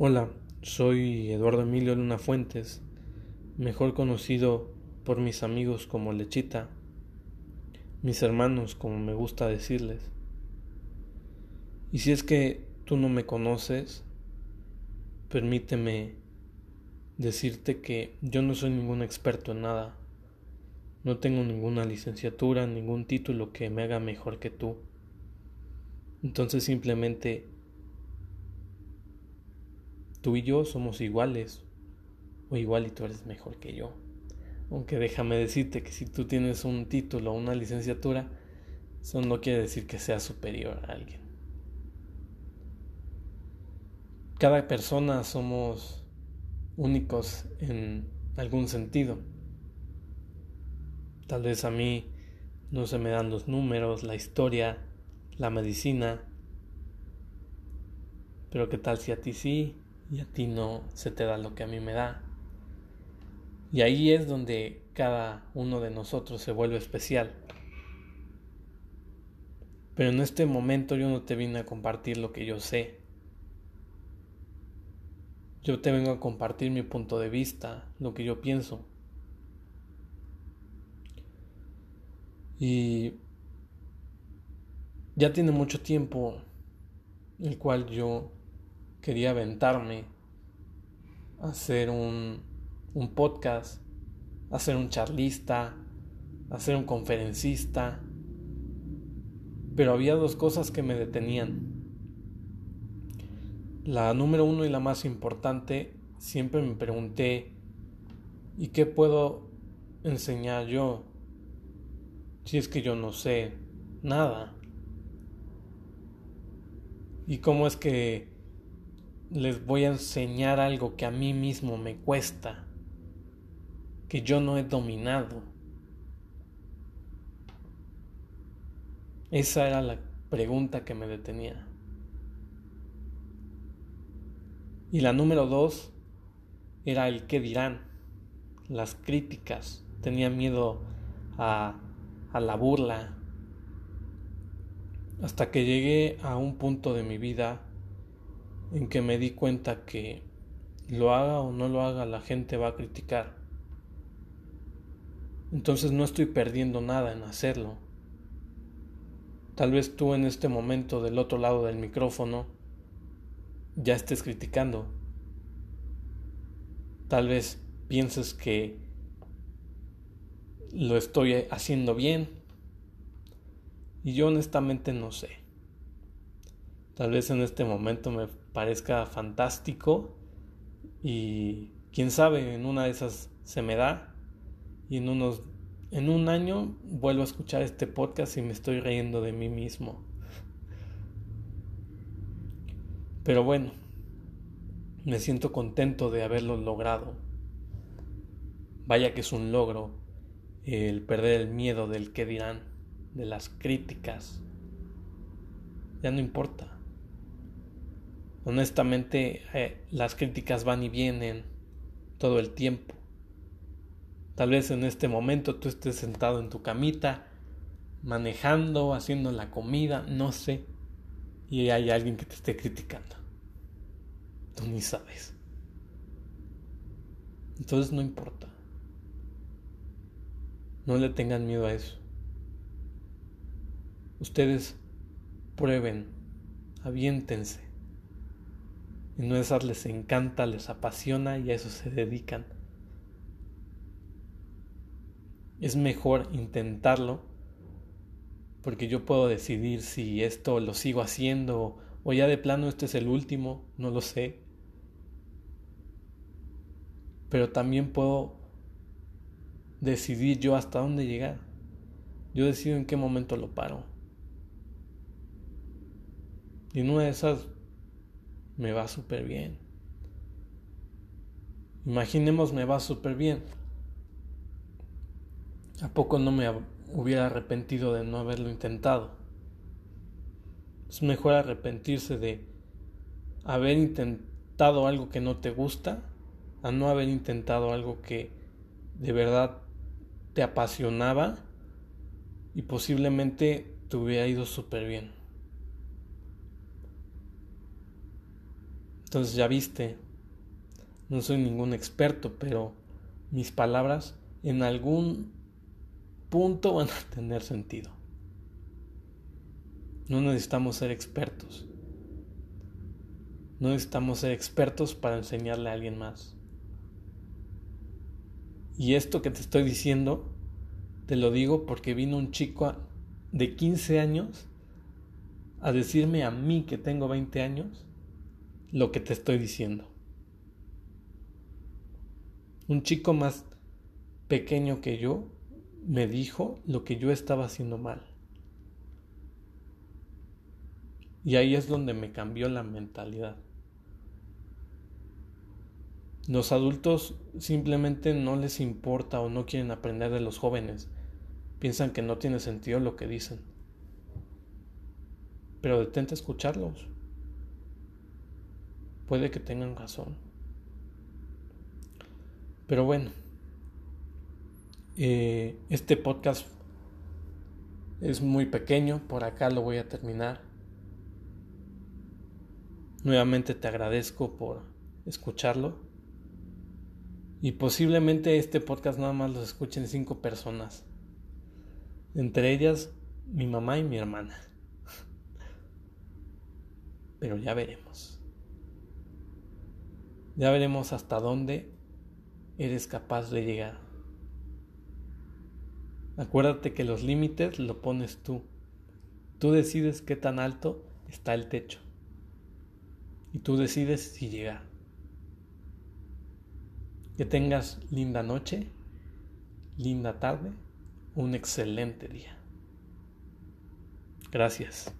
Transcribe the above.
Hola, soy Eduardo Emilio Luna Fuentes, mejor conocido por mis amigos como Lechita, mis hermanos como me gusta decirles. Y si es que tú no me conoces, permíteme decirte que yo no soy ningún experto en nada. No tengo ninguna licenciatura, ningún título que me haga mejor que tú. Entonces simplemente Tú y yo somos iguales, o igual y tú eres mejor que yo. Aunque déjame decirte que si tú tienes un título o una licenciatura, eso no quiere decir que seas superior a alguien. Cada persona somos únicos en algún sentido. Tal vez a mí no se me dan los números, la historia, la medicina, pero qué tal si a ti sí, y a ti no se te da lo que a mí me da. Y ahí es donde cada uno de nosotros se vuelve especial. Pero en este momento yo no te vine a compartir lo que yo sé. Yo te vengo a compartir mi punto de vista, lo que yo pienso. Y ya tiene mucho tiempo el cual yo quería aventarme hacer un, un podcast, a ser un charlista, a ser un conferencista, pero había dos cosas que me detenían. La número uno y la más importante, siempre me pregunté, ¿y qué puedo enseñar yo? Si es que yo no sé nada. ¿Y cómo es que les voy a enseñar algo que a mí mismo me cuesta, que yo no he dominado. Esa era la pregunta que me detenía. Y la número dos era el qué dirán, las críticas. Tenía miedo a, a la burla. Hasta que llegué a un punto de mi vida en que me di cuenta que lo haga o no lo haga la gente va a criticar. Entonces no estoy perdiendo nada en hacerlo. Tal vez tú en este momento del otro lado del micrófono ya estés criticando. Tal vez pienses que lo estoy haciendo bien. Y yo honestamente no sé. Tal vez en este momento me parezca fantástico y quién sabe, en una de esas se me da y en unos en un año vuelvo a escuchar este podcast y me estoy riendo de mí mismo. Pero bueno, me siento contento de haberlo logrado. Vaya que es un logro el perder el miedo del que dirán, de las críticas. Ya no importa. Honestamente, eh, las críticas van y vienen todo el tiempo. Tal vez en este momento tú estés sentado en tu camita, manejando, haciendo la comida, no sé, y hay alguien que te esté criticando. Tú ni sabes. Entonces no importa. No le tengan miedo a eso. Ustedes prueben, aviéntense y no esas les encanta, les apasiona y a eso se dedican. Es mejor intentarlo porque yo puedo decidir si esto lo sigo haciendo o ya de plano este es el último, no lo sé. Pero también puedo decidir yo hasta dónde llegar. Yo decido en qué momento lo paro. Y en una de esas me va súper bien. Imaginemos me va súper bien. ¿A poco no me hubiera arrepentido de no haberlo intentado? Es mejor arrepentirse de haber intentado algo que no te gusta a no haber intentado algo que de verdad te apasionaba y posiblemente te hubiera ido súper bien. Entonces ya viste, no soy ningún experto, pero mis palabras en algún punto van a tener sentido. No necesitamos ser expertos. No necesitamos ser expertos para enseñarle a alguien más. Y esto que te estoy diciendo, te lo digo porque vino un chico de 15 años a decirme a mí que tengo 20 años lo que te estoy diciendo. Un chico más pequeño que yo me dijo lo que yo estaba haciendo mal. Y ahí es donde me cambió la mentalidad. Los adultos simplemente no les importa o no quieren aprender de los jóvenes. Piensan que no tiene sentido lo que dicen. Pero detente a escucharlos. Puede que tengan razón. Pero bueno, eh, este podcast es muy pequeño, por acá lo voy a terminar. Nuevamente te agradezco por escucharlo. Y posiblemente este podcast nada más lo escuchen cinco personas. Entre ellas mi mamá y mi hermana. Pero ya veremos. Ya veremos hasta dónde eres capaz de llegar. Acuérdate que los límites lo pones tú. Tú decides qué tan alto está el techo. Y tú decides si llegar. Que tengas linda noche, linda tarde, un excelente día. Gracias.